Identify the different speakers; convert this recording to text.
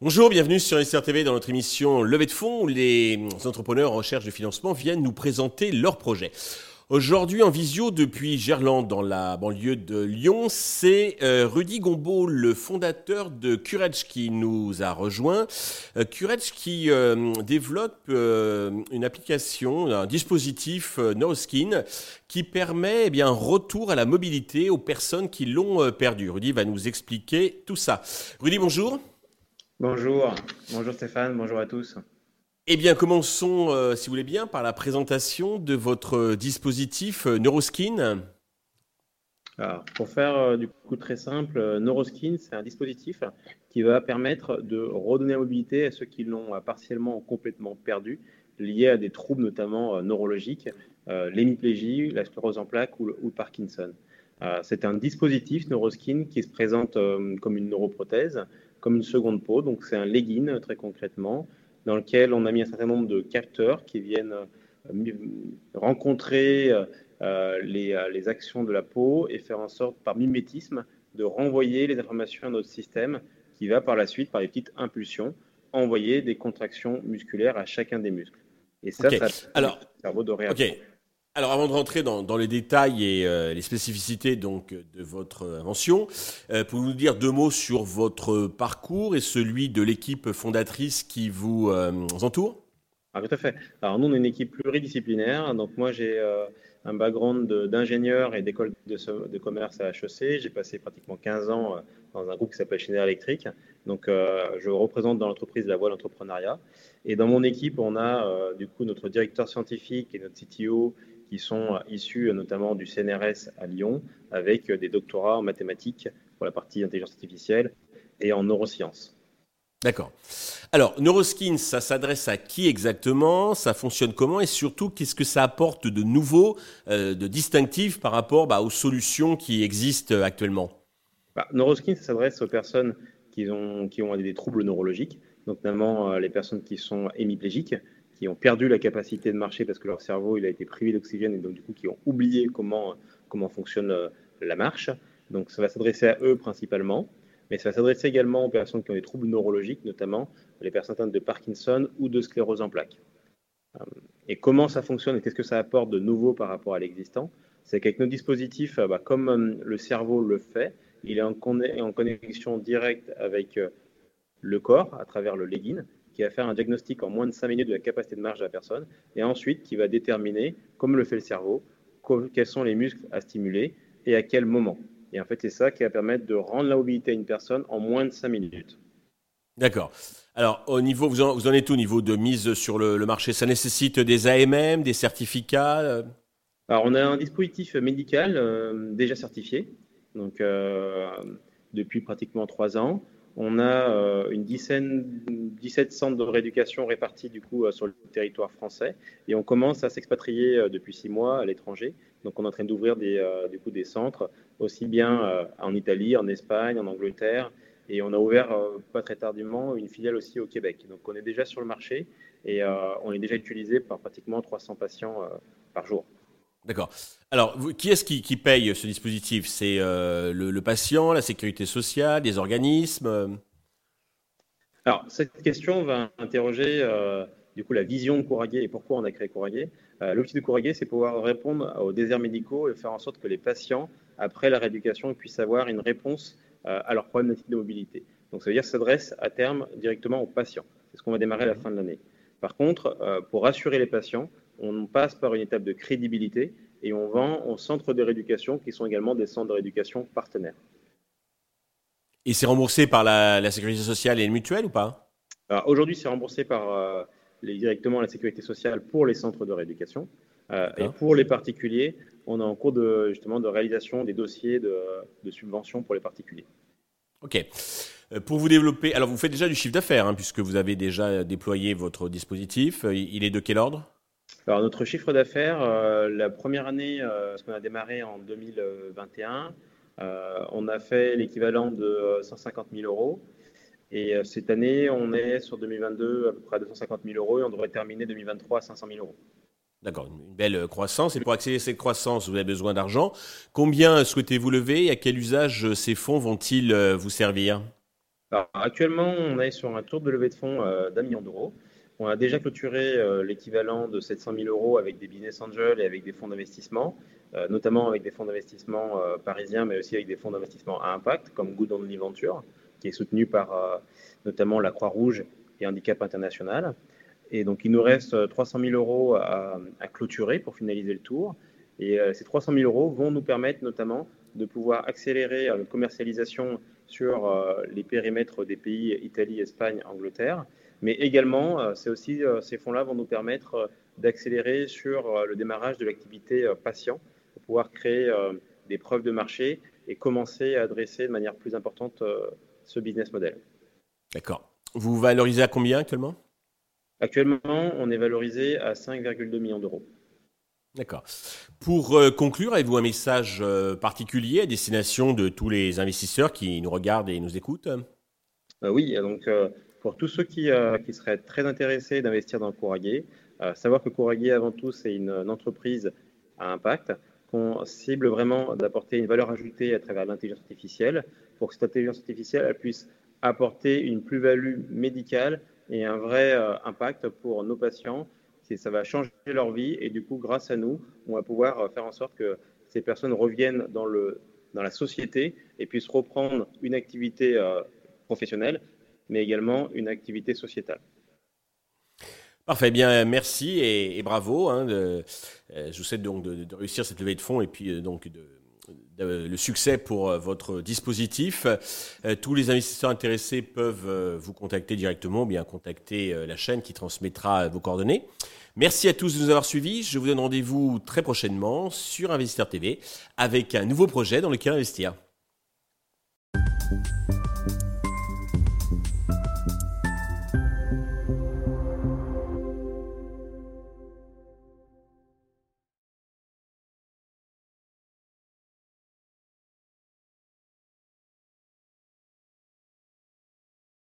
Speaker 1: Bonjour, bienvenue sur SRTV dans notre émission Levée de fonds où les entrepreneurs en recherche de financement viennent nous présenter leurs projets. Aujourd'hui en visio depuis Gerland dans la banlieue de Lyon, c'est euh, Rudy Gombeau, le fondateur de Courage qui nous a rejoint. Euh, Courage qui euh, développe une application, un dispositif NoSkin qui permet eh bien, un retour à la mobilité aux personnes qui l'ont perdu. Rudy va nous expliquer tout ça. Rudy, bonjour.
Speaker 2: Bonjour, bonjour Stéphane, bonjour à tous.
Speaker 1: Eh bien, commençons, euh, si vous voulez bien, par la présentation de votre dispositif euh, Neuroskin.
Speaker 2: Alors, pour faire euh, du coup très simple, Neuroskin, c'est un dispositif qui va permettre de redonner la mobilité à ceux qui l'ont partiellement ou complètement perdu, liés à des troubles notamment neurologiques, l'hémiplégie, la sclérose en plaques ou le Parkinson. c'est un dispositif Neuroskin qui se présente comme une neuroprothèse comme une seconde peau. Donc c'est un legging très concrètement, dans lequel on a mis un certain nombre de capteurs qui viennent euh, rencontrer euh, euh, les, actions de la peau et faire en sorte par mimétisme de renvoyer les informations à notre système qui va par la suite, par les petites impulsions, envoyer des contractions musculaires à chacun des muscles.
Speaker 1: Et ça, ça Alors, le cerveau de réaction. Alors avant de rentrer dans, les détails et euh, les spécificités donc de votre invention, euh, pouvez-vous nous dire deux mots sur votre parcours et celui de l'équipe fondatrice qui vous euh, entoure?
Speaker 2: Ah, Tout à fait. Alors nous on est une équipe pluridisciplinaire. Donc moi j'ai un background d'ingénieur et d'école de, commerce à HEC. J'ai passé pratiquement 15 ans dans un groupe qui s'appelle Schneider Electric. Donc je représente dans l'entreprise la voie d'entrepreneuriat. Et dans mon équipe on a du coup notre directeur scientifique et notre CTO qui sont issus notamment du CNRS à Lyon, avec des doctorats en mathématiques pour la partie intelligence artificielle et en neurosciences.
Speaker 1: D'accord. Alors, Neuroskins, ça s'adresse à qui exactement? Ça fonctionne comment? Et surtout, qu'est-ce que ça apporte de nouveau, euh, de distinctif par rapport bah, aux solutions qui existent actuellement?
Speaker 2: Bah, Neuroskins, ça s'adresse aux personnes qui ont, qui ont des troubles neurologiques, notamment euh, les personnes qui sont hémiplégiques, qui ont perdu la capacité de marcher parce que leur cerveau il a été privé d'oxygène et donc du coup qui ont oublié comment, comment fonctionne euh, la marche. Donc ça va s'adresser à eux principalement, mais ça va s'adresser également aux personnes qui ont des troubles neurologiques, notamment les personnes atteintes de Parkinson ou de sclérose en plaques. Euh, et comment ça fonctionne et qu'est-ce que ça apporte de nouveau par rapport à l'existant? C'est qu'avec nos dispositifs, bah, comme le cerveau le fait, il est en, connexion directe avec euh, le corps à travers le legging qui va faire un diagnostic en moins de 5 minutes de la capacité de marche de la personne, et ensuite qui va déterminer, comme le fait le cerveau, quels sont les muscles à stimuler et à quel moment. Et en fait, c'est ça qui va permettre de rendre la mobilité à une personne en moins de 5 minutes.
Speaker 1: D'accord. Alors, au niveau, vous en, vous en, êtes au niveau de mise sur le, marché? Ça nécessite des AMM, des certificats euh?
Speaker 2: Alors, on a un dispositif médical euh, déjà certifié, donc euh, depuis pratiquement 3 ans. On a euh, une dizaine, 17 centres de rééducation répartis du coup euh, sur le territoire français et on commence à s'expatrier euh, depuis six mois à l'étranger. Donc on est en train d'ouvrir des, du coup, des centres aussi bien en Italie, en Espagne, en Angleterre et on a ouvert pas très tardivement une filiale aussi au Québec. Donc on est déjà sur le marché et on est déjà utilisé par pratiquement 300 patients par jour.
Speaker 1: D'accord. Alors, qui est-ce qui, paye ce dispositif? C'est euh, le, patient, la sécurité sociale, des organismes euh?
Speaker 2: Alors, cette question va interroger euh, du coup la vision de Couragé et pourquoi on a créé Couragé. L'objectif de Couragé, c'est pouvoir répondre aux déserts médicaux et faire en sorte que les patients, après la rééducation, puissent avoir une réponse à leurs problématiques de mobilité. Donc, ça veut dire s'adresse à terme directement aux patients. C'est ce qu'on va démarrer à la fin de l'année. Par contre, pour rassurer les patients, on passe par une étape de crédibilité et on vend aux centres de rééducation qui sont également des centres de rééducation partenaires.
Speaker 1: Et c'est remboursé par la, sécurité sociale et le mutuelle ou pas?
Speaker 2: Aujourd'hui, c'est remboursé par euh, les, directement la sécurité sociale pour les centres de rééducation. Euh, et pour les particuliers, on est en cours de, justement de réalisation des dossiers de, de subvention pour les particuliers.
Speaker 1: Ok. Euh, pour vous développer, alors vous faites déjà du chiffre d'affaires, hein, puisque vous avez déjà déployé votre dispositif. Il est de quel ordre?
Speaker 2: Alors notre chiffre d'affaires, euh, la première année, euh, ce qu'on a démarré en 2021, euh, on a fait l'équivalent de 150 000 euros. Et cette année, on est sur 2022 à peu près à 250 000 euros et on devrait terminer 2023 à 500 000 euros.
Speaker 1: D'accord, une belle croissance. Et pour accéder à cette croissance, vous avez besoin d'argent. Combien souhaitez-vous lever et à quel usage ces fonds vont-ils euh, vous servir?
Speaker 2: Actuellement, on est sur un tour de levée de fonds euh, d'un million d'euros. On a déjà clôturé euh, l'équivalent de 700 000 euros avec des business angels et avec des fonds d'investissement, notamment avec des fonds d'investissement parisiens, mais aussi avec des fonds d'investissement à impact, comme Good Only Venture, qui est soutenu par notamment la Croix-Rouge et Handicap International. Et donc, il nous reste 300 000 euros à, clôturer pour finaliser le tour. Et euh, ces 300 000 euros vont nous permettre notamment de pouvoir accélérer la commercialisation sur euh, les périmètres des pays Italie, Espagne, Angleterre. Mais également, euh, c'est aussi ces fonds-là vont nous permettre d'accélérer sur le démarrage de l'activité patient pour pouvoir créer des preuves de marché et commencer à adresser de manière plus importante ce business model.
Speaker 1: D'accord. Vous valorisez à combien actuellement?
Speaker 2: Actuellement, on est valorisé à 5,2 millions d'euros.
Speaker 1: D'accord. Pour euh, conclure, avez-vous un message euh, particulier à destination de tous les investisseurs qui nous regardent et nous écoutent?
Speaker 2: Euh, Oui, donc pour tous ceux qui, seraient très intéressés d'investir dans Courrier, savoir que Courrier, avant tout, c'est une, entreprise à impact, qu'on cible vraiment d'apporter une valeur ajoutée à travers l'intelligence artificielle, pour que cette intelligence artificielle elle puisse apporter une plus-value médicale et un vrai euh, impact pour nos patients. Ça va changer leur vie et du coup, grâce à nous, on va pouvoir euh, faire en sorte que ces personnes reviennent dans, la société et puissent reprendre une activité euh, professionnelle, mais également une activité sociétale.
Speaker 1: Parfait, bien merci et, bravo. Hein, je vous souhaite donc de, réussir cette levée de fonds et puis donc de, le succès pour euh, votre dispositif. Euh, tous les investisseurs intéressés peuvent euh, vous contacter directement ou bien contacter la chaîne qui transmettra vos coordonnées. Merci à tous de nous avoir suivis. Je vous donne rendez-vous très prochainement sur Investisseur TV avec un nouveau projet dans lequel investir.